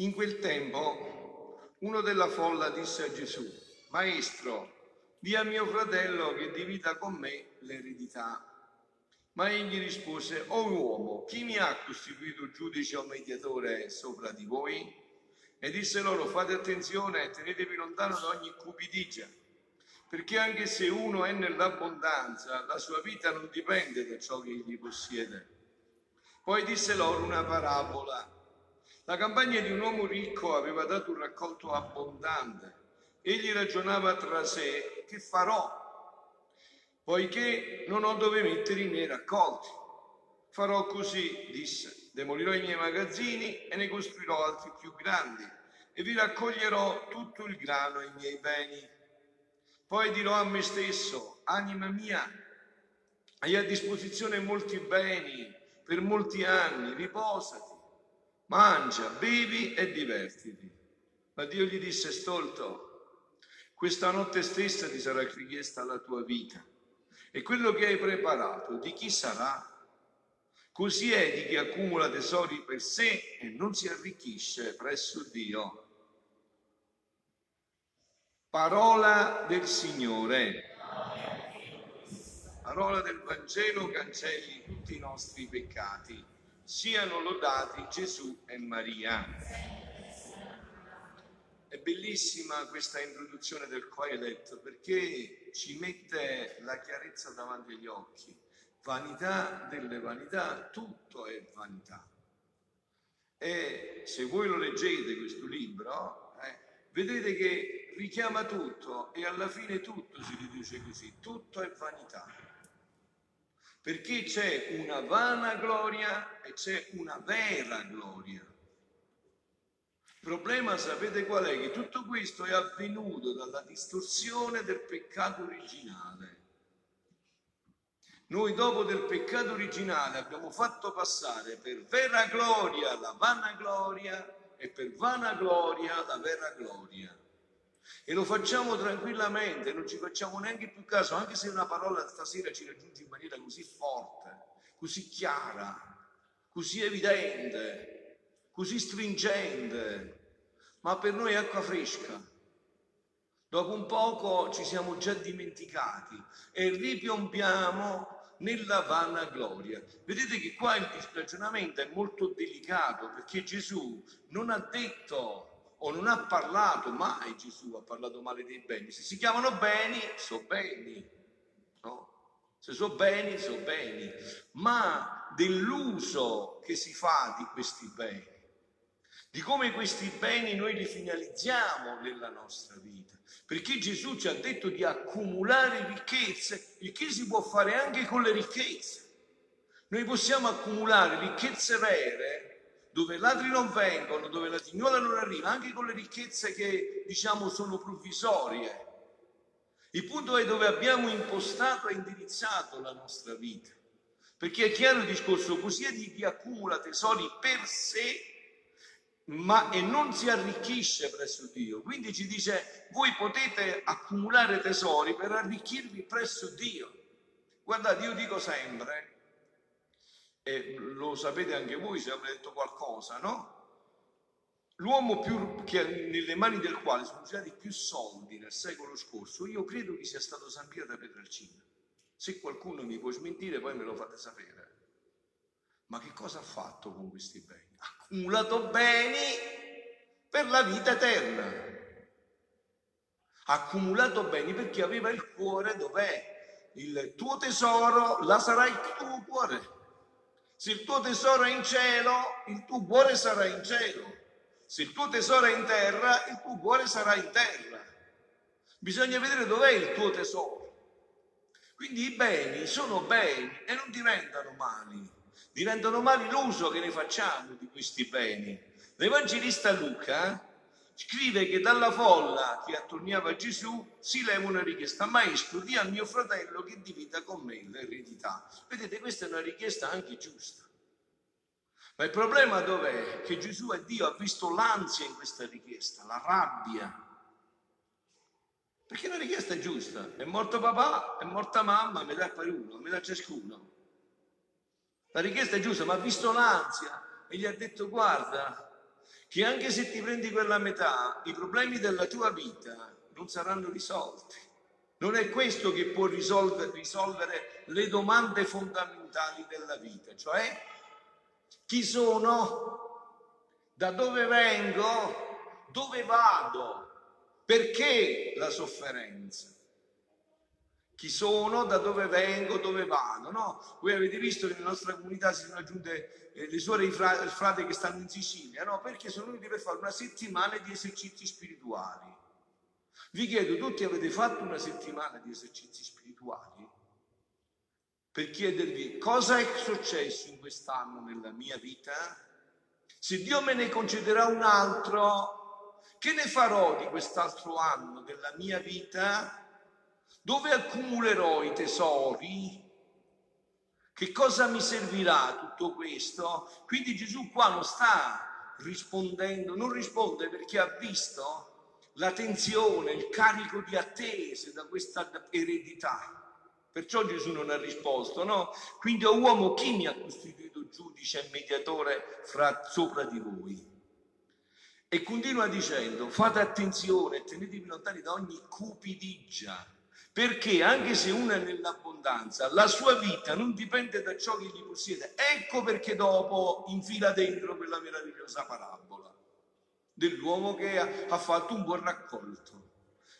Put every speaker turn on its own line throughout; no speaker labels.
In quel tempo uno della folla disse a Gesù, Maestro, di a mio fratello che divida con me l'eredità. Ma egli rispose, o oh uomo, chi mi ha costituito giudice o mediatore sopra di voi? E disse loro, fate attenzione e tenetevi lontano da ogni cupidigia, perché anche se uno è nell'abbondanza, la sua vita non dipende da ciò che egli possiede. Poi disse loro una parabola. La campagna di un uomo ricco aveva dato un raccolto abbondante. Egli ragionava tra sé che farò, poiché non ho dove mettere i miei raccolti. Farò così, disse, demolirò i miei magazzini e ne costruirò altri più grandi e vi raccoglierò tutto il grano e i miei beni. Poi dirò a me stesso, anima mia, hai a disposizione molti beni per molti anni, riposati, mangia, bevi e divertiti. Ma Dio gli disse, stolto, questa notte stessa ti sarà richiesta la tua vita e quello che hai preparato di chi sarà? Così è di chi accumula tesori per sé e non si arricchisce presso Dio. Parola del Signore. Parola del Vangelo cancelli tutti i nostri peccati. Siano lodati Gesù e Maria. È bellissima questa introduzione del Coelet perché ci mette la chiarezza davanti agli occhi. Vanità delle vanità, tutto è vanità. E se voi lo leggete questo libro, eh, vedete che richiama tutto e alla fine tutto si riduce così, tutto è vanità. Perché c'è una vana gloria e c'è una vera gloria. Il problema sapete qual è? Che tutto questo è avvenuto dalla distorsione del peccato originale. Noi dopo del peccato originale abbiamo fatto passare per vera gloria la vana gloria e per vana gloria la vera gloria. E lo facciamo tranquillamente, non ci facciamo neanche più caso, anche se una parola stasera ci raggiunge in maniera così forte, così chiara, così evidente, così stringente, ma per noi è acqua fresca. Dopo un poco ci siamo già dimenticati e ripiombiamo nella vana gloria. Vedete che qua il ragionamento è molto delicato perché Gesù non ha detto o non ha parlato, mai Gesù ha parlato male dei beni. Se si chiamano beni, sono beni, no? Se sono beni, sono beni, ma dell'uso che si fa di questi beni di come questi beni noi li finalizziamo nella nostra vita. Perché Gesù ci ha detto di accumulare ricchezze, il che si può fare anche con le ricchezze. Noi possiamo accumulare ricchezze vere dove ladri non vengono, dove la tignola non arriva, anche con le ricchezze che diciamo sono provvisorie. Il punto è dove abbiamo impostato e indirizzato la nostra vita. Perché è chiaro il discorso, così è di chi accumula tesori per sé ma e non si arricchisce presso Dio. Quindi ci dice, voi potete accumulare tesori per arricchirvi presso Dio. Guardate, io dico sempre, e lo sapete anche voi se avrete detto qualcosa, no? L'uomo più, che, nelle mani del quale sono girati più soldi nel secolo scorso, io credo che sia stato San Piero da Petralcina. Se qualcuno mi può smentire, poi me lo fate sapere. Ma che cosa ha fatto con questi beni? accumulato beni per la vita eterna. Ha accumulato beni perché aveva il cuore dov'è? Il tuo tesoro, là sarà il tuo cuore. Se il tuo tesoro è in cielo, il tuo cuore sarà in cielo. Se il tuo tesoro è in terra, il tuo cuore sarà in terra. Bisogna vedere dov'è il tuo tesoro. Quindi i beni sono beni e non diventano mali diventano mali l'uso che ne facciamo di questi beni. L'Evangelista Luca scrive che dalla folla che attorniava Gesù si leva una richiesta, maestro, di a mio fratello che divida con me l'eredità. Vedete, questa è una richiesta anche giusta. Ma il problema dov'è? Che Gesù e Dio ha visto l'ansia in questa richiesta, la rabbia. Perché la richiesta è giusta. È morto papà, è morta mamma, mi dà per uno, mi dà ciascuno. La richiesta è giusta, ma ha visto l'ansia e gli ha detto guarda, che anche se ti prendi quella metà, i problemi della tua vita non saranno risolti. Non è questo che può risolvere, risolvere le domande fondamentali della vita, cioè chi sono, da dove vengo, dove vado, perché la sofferenza chi sono, da dove vengo, dove vado. No? Voi avete visto che nella nostra comunità si sono aggiunte eh, le suore e i frati che stanno in Sicilia, no? perché sono venuti per fare una settimana di esercizi spirituali. Vi chiedo, tutti avete fatto una settimana di esercizi spirituali? Per chiedervi cosa è successo in quest'anno nella mia vita? Se Dio me ne concederà un altro, che ne farò di quest'altro anno della mia vita? Dove accumulerò i tesori? Che cosa mi servirà tutto questo? Quindi Gesù qua non sta rispondendo, non risponde perché ha visto la tensione, il carico di attese da questa eredità. Perciò Gesù non ha risposto, no? Quindi, o uomo, chi mi ha costituito giudice e mediatore fra, sopra di voi? E continua dicendo, fate attenzione tenetevi lontani da ogni cupidigia perché anche se uno è nell'abbondanza, la sua vita non dipende da ciò che gli possiede. Ecco perché dopo infila dentro quella meravigliosa parabola dell'uomo che ha, fatto un buon raccolto.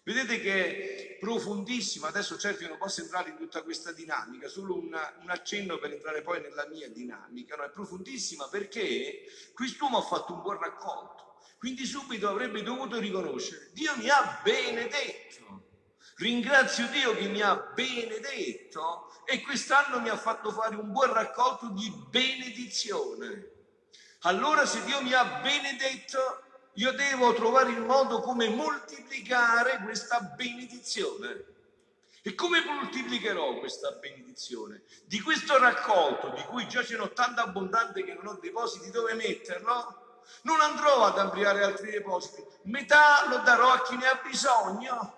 Vedete che è profondissima, adesso certo io non posso entrare in tutta questa dinamica, solo una, un accenno per entrare poi nella mia dinamica, no? è profondissima perché quest'uomo ha fatto un buon raccolto, quindi subito avrebbe dovuto riconoscere, Dio mi ha benedetto, Ringrazio Dio che mi ha benedetto e quest'anno mi ha fatto fare un buon raccolto di benedizione. Allora se Dio mi ha benedetto, io devo trovare il modo come moltiplicare questa benedizione. E come moltiplicherò questa benedizione? Di questo raccolto, di cui già ce n'ho tanto abbondante che non ho depositi dove metterlo, non andrò ad ampliare altri depositi. Metà lo darò a chi ne ha bisogno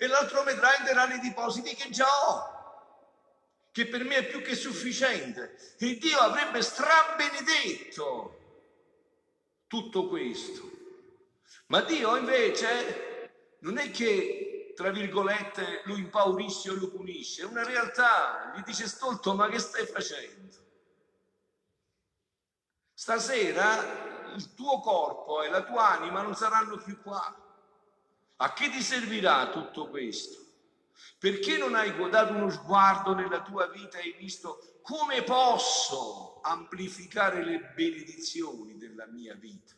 e l'altro metà entrerà nei depositi che già ho, che per me è più che sufficiente. E Dio avrebbe strabenedetto tutto questo. Ma Dio invece non è che, tra virgolette, lo impaurisce o lo punisce, è una realtà, gli dice stolto, ma che stai facendo? Stasera il tuo corpo e la tua anima non saranno più qua. A che ti servirà tutto questo? Perché non hai dato uno sguardo nella tua vita e hai visto come posso amplificare le benedizioni della mia vita?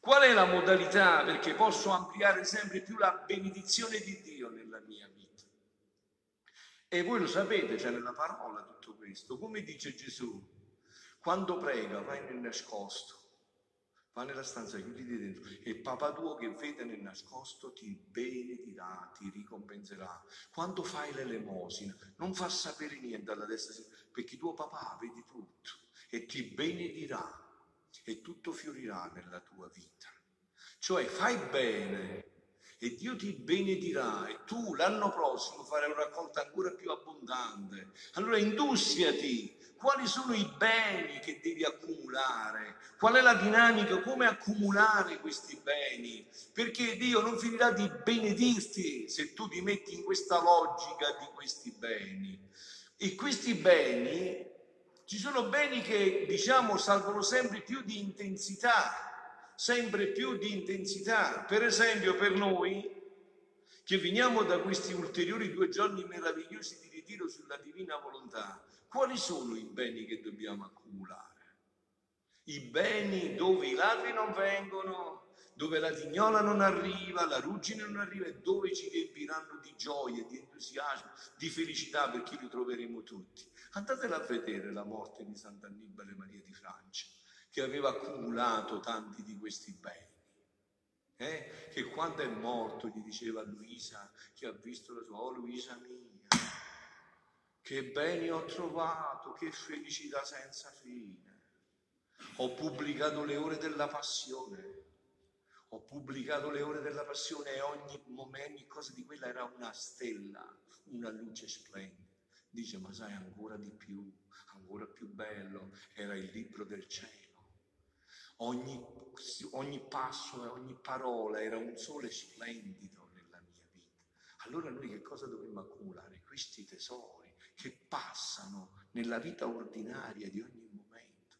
Qual è la modalità perché posso ampliare sempre più la benedizione di Dio nella mia vita? E voi lo sapete, c'è nella parola tutto questo. Come dice Gesù, quando prega vai nel nascosto va nella stanza, chiuditi dentro e papà tuo che vede nel nascosto ti benedirà, ti ricompenserà. Quando fai l'elemosina, non fa sapere niente alla destra, perché tuo papà vedi tutto e ti benedirà e tutto fiorirà nella tua vita. Cioè fai bene e Dio ti benedirà e tu l'anno prossimo farai una raccolta ancora più abbondante. Allora industriati quali sono i beni che devi accumulare, qual è la dinamica, come accumulare questi beni, perché Dio non finirà di benedirti se tu ti metti in questa logica di questi beni. E questi beni, ci sono beni che diciamo salgono sempre più di intensità, sempre più di intensità. Per esempio per noi che veniamo da questi ulteriori due giorni meravigliosi di ritiro sulla divina volontà, quali sono i beni che dobbiamo accumulare? I beni dove i ladri non vengono, dove la tignola non arriva, la ruggine non arriva e dove ci riempiranno di gioia, di entusiasmo, di felicità perché li troveremo tutti. Andatela a vedere la morte di Sant'Annibale Maria di Francia, che aveva accumulato tanti di questi beni. Eh? Che quando è morto gli diceva Luisa, che ha visto la sua, oh Luisa mia, che beni ho trovato, che felicità senza fine. Ho pubblicato le ore della passione, ho pubblicato le ore della passione e ogni momento, ogni cosa di quella era una stella, una luce splendida. Dice, ma sai ancora di più, ancora più bello, era il libro del cielo. Ogni, ogni passo e ogni parola era un sole splendido nella mia vita. Allora noi che cosa dovremmo accumulare? Questi tesori che passano nella vita ordinaria di ogni momento.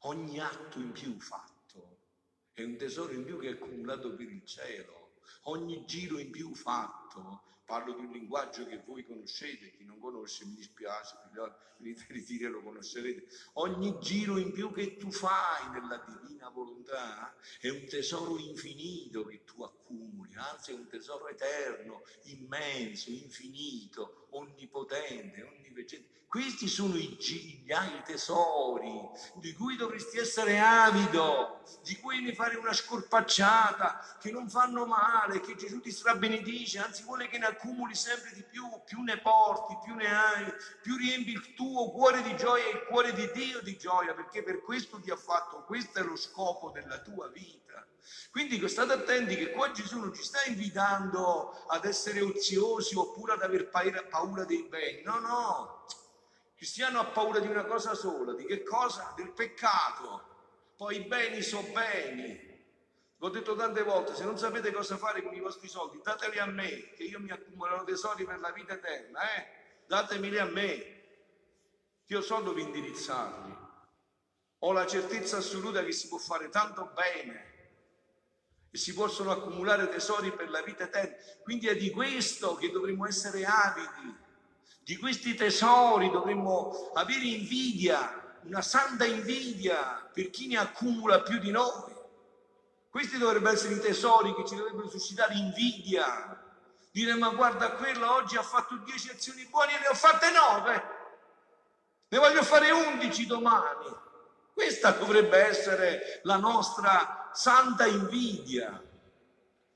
Ogni atto in più fatto è un tesoro in più che è accumulato per il cielo. Ogni giro in più fatto Parlo di un linguaggio che voi conoscete, chi non conosce mi dispiace, ritiro lo conoscerete. Ogni giro in più che tu fai nella divina volontà è un tesoro infinito che tu accumuli, anzi è un tesoro eterno, immenso, infinito, onnipotente, onnivegente. Questi sono i, i, i tesori di cui dovresti essere avido, di cui ne fare una scorpacciata, che non fanno male, che Gesù ti strabenedice, anzi vuole che ne accumuli sempre di più, più ne porti, più ne hai, più riempi il tuo cuore di gioia e il cuore di Dio di gioia, perché per questo ti ha fatto, questo è lo scopo della tua vita. Quindi state attenti che qua Gesù non ci sta invitando ad essere oziosi oppure ad aver paura dei beni, no, no. Il cristiano ha paura di una cosa sola, di che cosa? Del peccato. Poi i beni sono beni, L'ho detto tante volte, se non sapete cosa fare con i vostri soldi, dateli a me, che io mi accumulerò tesori per la vita eterna, eh? Datemeli a me. Io so dove indirizzarli. Ho la certezza assoluta che si può fare tanto bene e si possono accumulare tesori per la vita eterna. Quindi è di questo che dovremmo essere avidi. Di questi tesori dovremmo avere invidia, una santa invidia per chi ne accumula più di noi. Questi dovrebbero essere i tesori che ci dovrebbero suscitare invidia. Dire ma guarda quello oggi ha fatto 10 azioni buone e ne ho fatte 9. Ne voglio fare 11 domani. Questa dovrebbe essere la nostra santa invidia.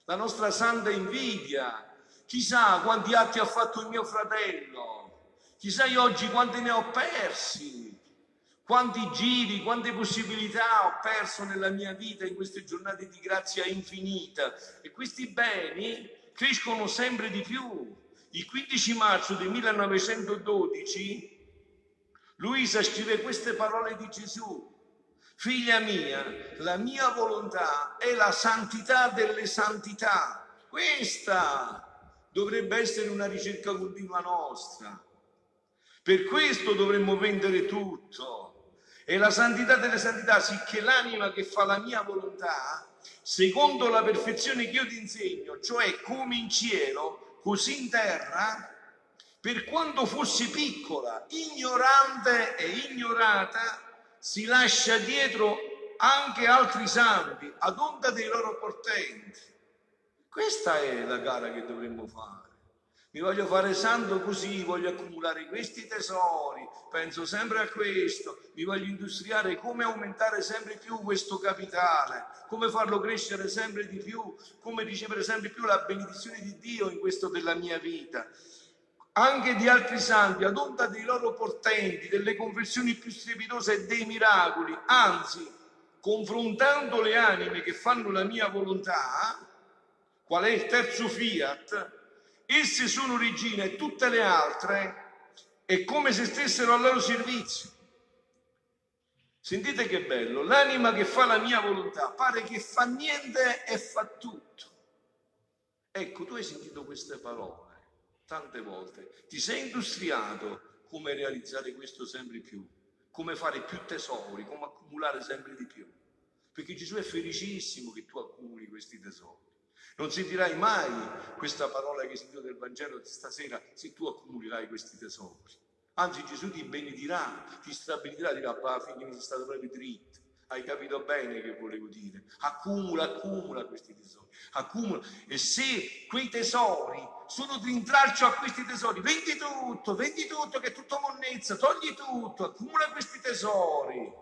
La nostra santa invidia. Chissà quanti atti ha fatto il mio fratello. Chissà io oggi quanti ne ho persi. Quanti giri, quante possibilità ho perso nella mia vita in queste giornate di grazia infinita. E questi beni crescono sempre di più. Il 15 marzo del 1912 Luisa scrive queste parole di Gesù. Figlia mia, la mia volontà è la santità delle santità. Questa dovrebbe essere una ricerca continua nostra. Per questo dovremmo vendere tutto e la santità delle santità, sicché l'anima che fa la mia volontà, secondo la perfezione che io ti insegno, cioè come in cielo, così in terra, per quanto fosse piccola, ignorante e ignorata, si lascia dietro anche altri santi ad onda dei loro portenti. Questa è la gara che dovremmo fare. Mi voglio fare santo così, voglio accumulare questi tesori, penso sempre a questo, mi voglio industriare come aumentare sempre più questo capitale, come farlo crescere sempre di più, come ricevere sempre più la benedizione di Dio in questo della mia vita. Anche di altri santi, ad onda dei loro portenti, delle conversioni più strepitose e dei miracoli, anzi, confrontando le anime che fanno la mia volontà, qual è il terzo fiat, Esse sono regine e tutte le altre è come se stessero al loro servizio. Sentite che bello, l'anima che fa la mia volontà pare che fa niente e fa tutto. Ecco, tu hai sentito queste parole tante volte, ti sei industriato come realizzare questo sempre più, come fare più tesori, come accumulare sempre di più. Perché Gesù è felicissimo che tu accumuli questi tesori. Non sentirai mai questa parola che hai sentito del Vangelo di stasera se tu accumulerai questi tesori. Anzi Gesù ti benedirà, ti stabilirà, dirà, bah, figlio mi sei stato proprio dritto. Hai capito bene che volevo dire? Accumula, accumula questi tesori, accumula. E se quei tesori sono di intralcio a questi tesori, vendi tutto, vendi tutto, che è tutto monnezza, togli tutto, accumula questi tesori.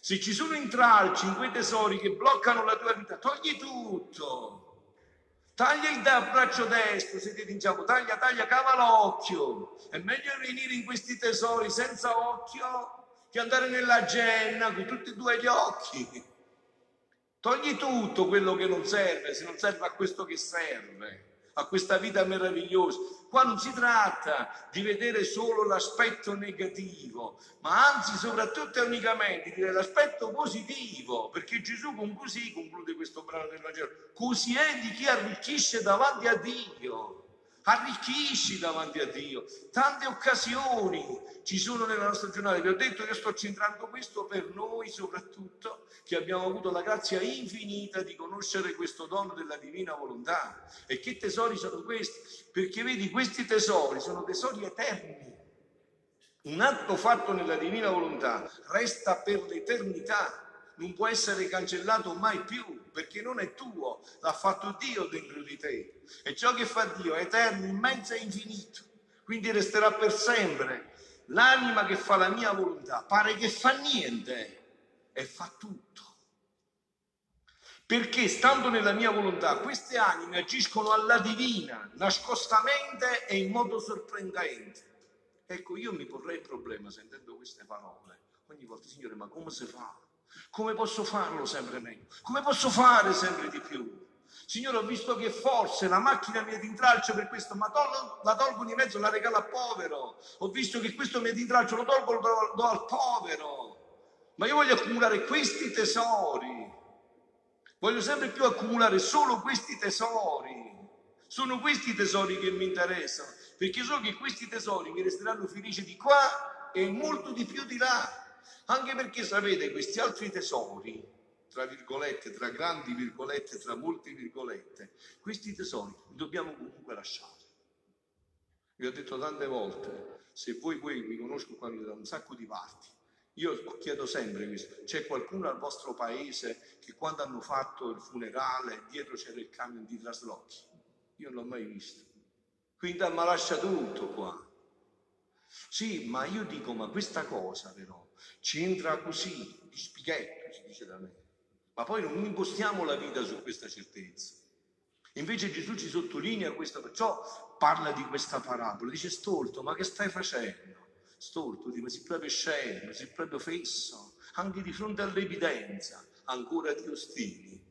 Se ci sono intralci in quei tesori che bloccano la tua vita, togli tutto. Taglia il braccio destro, se ti diciamo, taglia, taglia, cava l'occhio. È meglio venire in questi tesori senza occhio che andare nella genna con tutti e due gli occhi. Togli tutto quello che non serve, se non serve a questo che serve a questa vita meravigliosa. Qua non si tratta di vedere solo l'aspetto negativo, ma anzi soprattutto e unicamente di vedere l'aspetto positivo, perché Gesù con così conclude questo brano del Vangelo, così è di chi arricchisce davanti a Dio arricchisci davanti a Dio. Tante occasioni ci sono nella nostra giornata. Vi ho detto che sto centrando questo per noi soprattutto, che abbiamo avuto la grazia infinita di conoscere questo dono della divina volontà. E che tesori sono questi? Perché vedi, questi tesori sono tesori eterni. Un atto fatto nella divina volontà resta per l'eternità non può essere cancellato mai più perché non è tuo, l'ha fatto Dio dentro di te. E ciò che fa Dio è eterno, immenso e infinito, quindi resterà per sempre. L'anima che fa la mia volontà pare che fa niente e fa tutto. Perché stando nella mia volontà queste anime agiscono alla divina, nascostamente e in modo sorprendente. Ecco, io mi porrei il problema sentendo queste parole. Ogni volta, Signore, ma come si fa? Come posso farlo sempre meglio? Come posso fare sempre di più? Signore, ho visto che forse la macchina mi è d'intralcio per questo, ma tolgo, la tolgo di mezzo, la regalo al povero. Ho visto che questo mi è d'intralcio, lo tolgo, lo do al povero. Ma io voglio accumulare questi tesori. Voglio sempre più accumulare solo questi tesori. Sono questi tesori che mi interessano, perché so che questi tesori mi resteranno felici di qua e molto di più di là. Anche perché sapete, questi altri tesori, tra virgolette, tra grandi virgolette, tra molte virgolette, questi tesori li dobbiamo comunque lasciare. Vi ho detto tante volte, se voi, voi mi conosco qua da un sacco di parti, io chiedo sempre questo, c'è qualcuno al vostro paese che quando hanno fatto il funerale dietro c'era il camion di traslochi? Io non l'ho mai visto. Quindi ma lascia tutto qua. Sì, ma io dico, ma questa cosa però ci entra così, di spighetto, si dice da me. Ma poi non impostiamo la vita su questa certezza. Invece Gesù ci sottolinea questo, perciò parla di questa parabola. Dice, stolto, ma che stai facendo? Stolto, dice, ma sei proprio scemo, sei proprio fesso, anche di fronte all'evidenza, ancora ti ostini.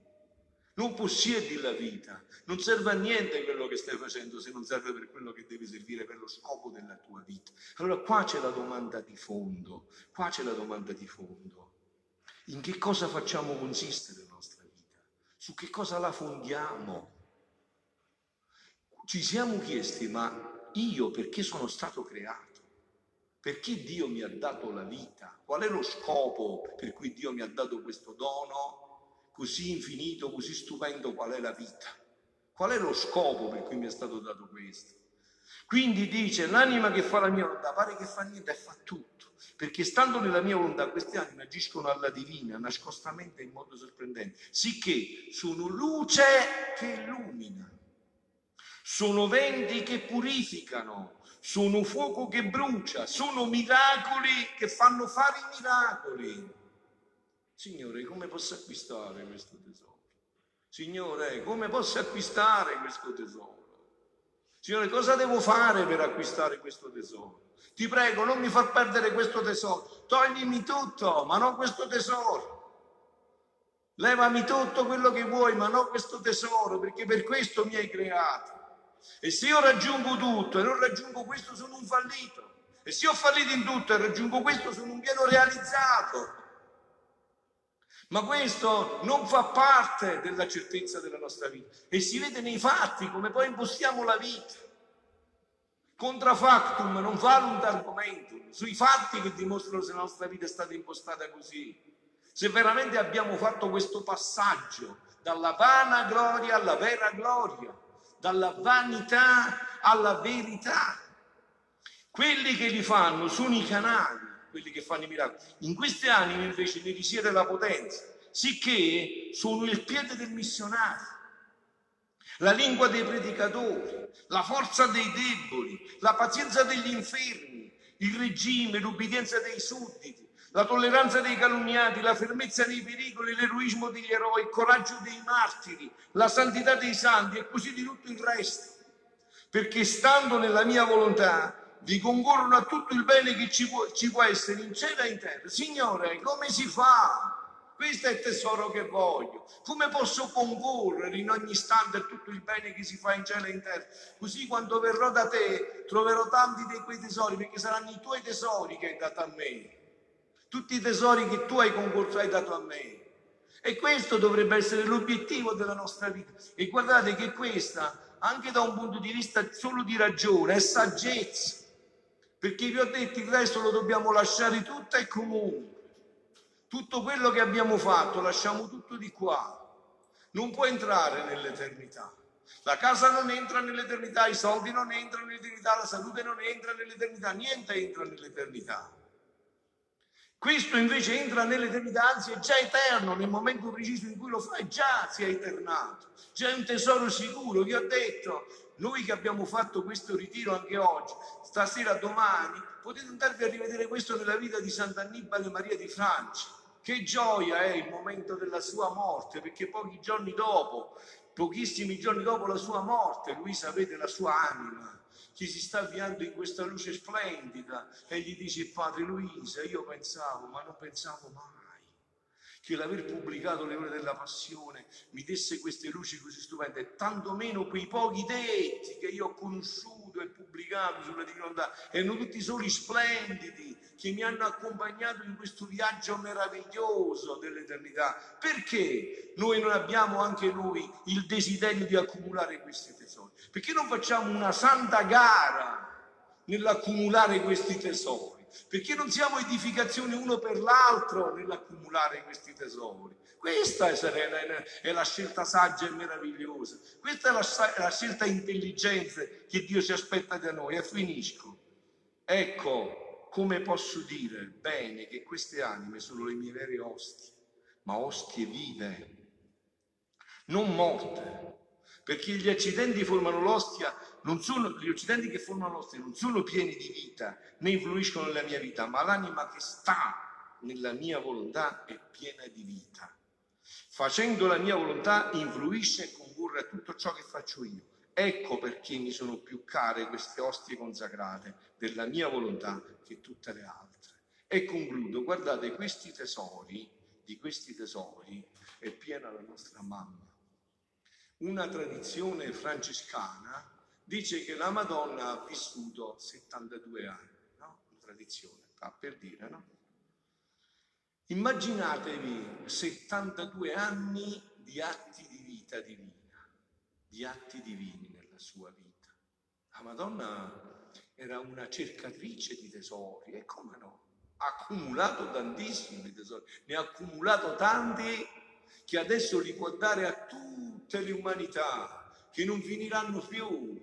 Non possiedi la vita, non serve a niente quello che stai facendo se non serve per quello che deve servire, per lo scopo della tua vita. Allora qua c'è la domanda di fondo, qua c'è la domanda di fondo. In che cosa facciamo consistere la nostra vita? Su che cosa la fondiamo? Ci siamo chiesti, ma io perché sono stato creato? Perché Dio mi ha dato la vita? Qual è lo scopo per cui Dio mi ha dato questo dono? così infinito, così stupendo qual è la vita. Qual è lo scopo per cui mi è stato dato questo? Quindi dice, l'anima che fa la mia volontà pare che fa niente e fa tutto, perché stando nella mia volontà queste anime agiscono alla divina, nascostamente in modo sorprendente, sicché sono luce che illumina, sono venti che purificano, sono fuoco che brucia, sono miracoli che fanno fare i miracoli. Signore, come posso acquistare questo tesoro? Signore, come posso acquistare questo tesoro? Signore, cosa devo fare per acquistare questo tesoro? Ti prego, non mi far perdere questo tesoro. Toglimi tutto, ma non questo tesoro. Levami tutto quello che vuoi, ma non questo tesoro, perché per questo mi hai creato. E se io raggiungo tutto e non raggiungo questo, sono un fallito. E se ho fallito in tutto e raggiungo questo, sono un pieno realizzato. Ma questo non fa parte della certezza della nostra vita e si vede nei fatti come poi impostiamo la vita. Contrafactum non valuta argomento sui fatti che dimostrano se la nostra vita è stata impostata così. Se veramente abbiamo fatto questo passaggio dalla vana gloria alla vera gloria, dalla vanità alla verità. Quelli che li fanno sono i canali quelli che fanno i miracoli. In queste anime invece ne risiede la potenza, sicché sono il piede del missionario, la lingua dei predicatori, la forza dei deboli, la pazienza degli infermi, il regime, l'ubbidienza dei sudditi. La tolleranza dei calunniati, la fermezza nei pericoli, l'eroismo degli eroi, il coraggio dei martiri, la santità dei santi e così di tutto il resto. Perché stando nella mia volontà vi concorrono a tutto il bene che ci può, ci può essere in cielo e in terra. Signore, come si fa? Questo è il tesoro che voglio. Come posso concorrere in ogni istante a tutto il bene che si fa in cielo e in terra? Così quando verrò da te troverò tanti di quei tesori, perché saranno i tuoi tesori che hai dato a me. Tutti i tesori che tu hai concorso hai dato a me. E questo dovrebbe essere l'obiettivo della nostra vita. E guardate che questa, anche da un punto di vista solo di ragione, è saggezza. Perché vi ho detto il resto lo dobbiamo lasciare tutto e comunque. Tutto quello che abbiamo fatto lasciamo tutto di qua. Non può entrare nell'eternità. La casa non entra nell'eternità, i soldi non entrano nell'eternità, la salute non entra nell'eternità, niente entra nell'eternità. Questo invece entra nell'eternità, anzi è già eterno nel momento preciso in cui lo fai, già si è eternato, già è un tesoro sicuro. Vi ho detto, noi che abbiamo fatto questo ritiro anche oggi, stasera, domani, potete andarvi a rivedere questo nella vita di Sant'Annibale Maria di Francia che gioia è il momento della sua morte, perché pochi giorni dopo, pochissimi giorni dopo la sua morte, lui sapete la sua anima che si sta avviando in questa luce splendida e gli dice padre Luisa, io pensavo, ma non pensavo mai che l'aver pubblicato le ore della passione mi desse queste luci così stupende, tanto meno quei pochi detti che io ho conosciuto e pubblicato sulla divinità, erano tutti soli splendidi che mi hanno accompagnato in questo viaggio meraviglioso dell'eternità. Perché noi non abbiamo anche noi il desiderio di accumulare questi tesori? Perché non facciamo una santa gara nell'accumulare questi tesori? Perché non siamo edificazioni uno per l'altro nell'accumulare questi tesori. Questa è la scelta saggia e meravigliosa, questa è la, la scelta intelligente che Dio si aspetta da noi. E finisco. Ecco come posso dire bene che queste anime sono le mie vere ostie, ma ostie vive, non morte, perché gli accidenti sono, gli occidenti che formano l'ostia non sono pieni di vita, né influiscono nella mia vita, ma l'anima che sta nella mia volontà è piena di vita. Facendo la mia volontà influisce e concorre a tutto ciò che faccio io. Ecco perché mi sono più care queste ostie consacrate della mia volontà che tutte le altre. E concludo, guardate, questi tesori, di questi tesori è piena la nostra mamma. Una tradizione francescana dice che la Madonna ha vissuto 72 anni, no? In tradizione, per dire, no? Immaginatevi 72 anni di atti di vita divina, di atti divini nella sua vita. La Madonna era una cercatrice di tesori e come no? Ha accumulato tantissimi tesori, ne ha accumulato tanti che adesso li può dare a tutte le umanità, che non finiranno più,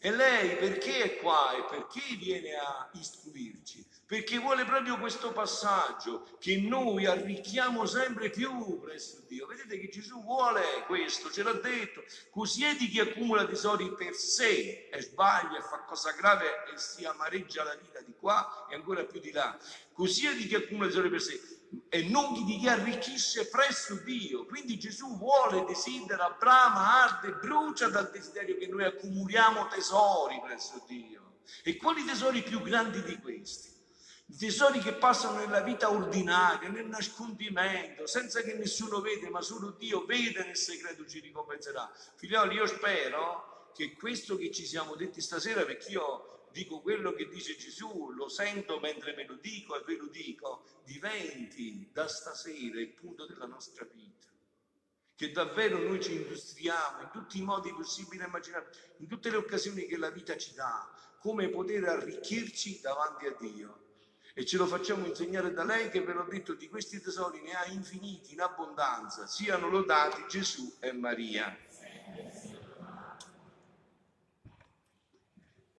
e lei perché è qua e perché viene a istruirci? Perché vuole proprio questo passaggio che noi arricchiamo sempre più presso Dio. Vedete che Gesù vuole questo, ce l'ha detto. Così è di chi accumula tesori per sé e sbaglia e fa cosa grave e si amareggia la vita di qua e ancora più di là. Così è di chi accumula tesori per sé e non di chi arricchisce presso Dio. Quindi Gesù vuole, desidera, brama, arde, brucia dal desiderio che noi accumuliamo tesori presso Dio. E quali tesori più grandi di questi? Tesori che passano nella vita ordinaria, nel nascondimento, senza che nessuno vede, ma solo Dio vede nel segreto ci ricompenserà. Figlioli, io spero che questo che ci siamo detti stasera, perché io dico quello che dice Gesù, lo sento mentre me lo dico e ve lo dico, diventi da stasera il punto della nostra vita. Che davvero noi ci industriamo in tutti i modi possibili e immaginabili, in tutte le occasioni che la vita ci dà, come poter arricchirci davanti a Dio. E ce lo facciamo insegnare da lei che ve l'ho detto di questi tesori ne ha infiniti in abbondanza, siano lodati Gesù e Maria.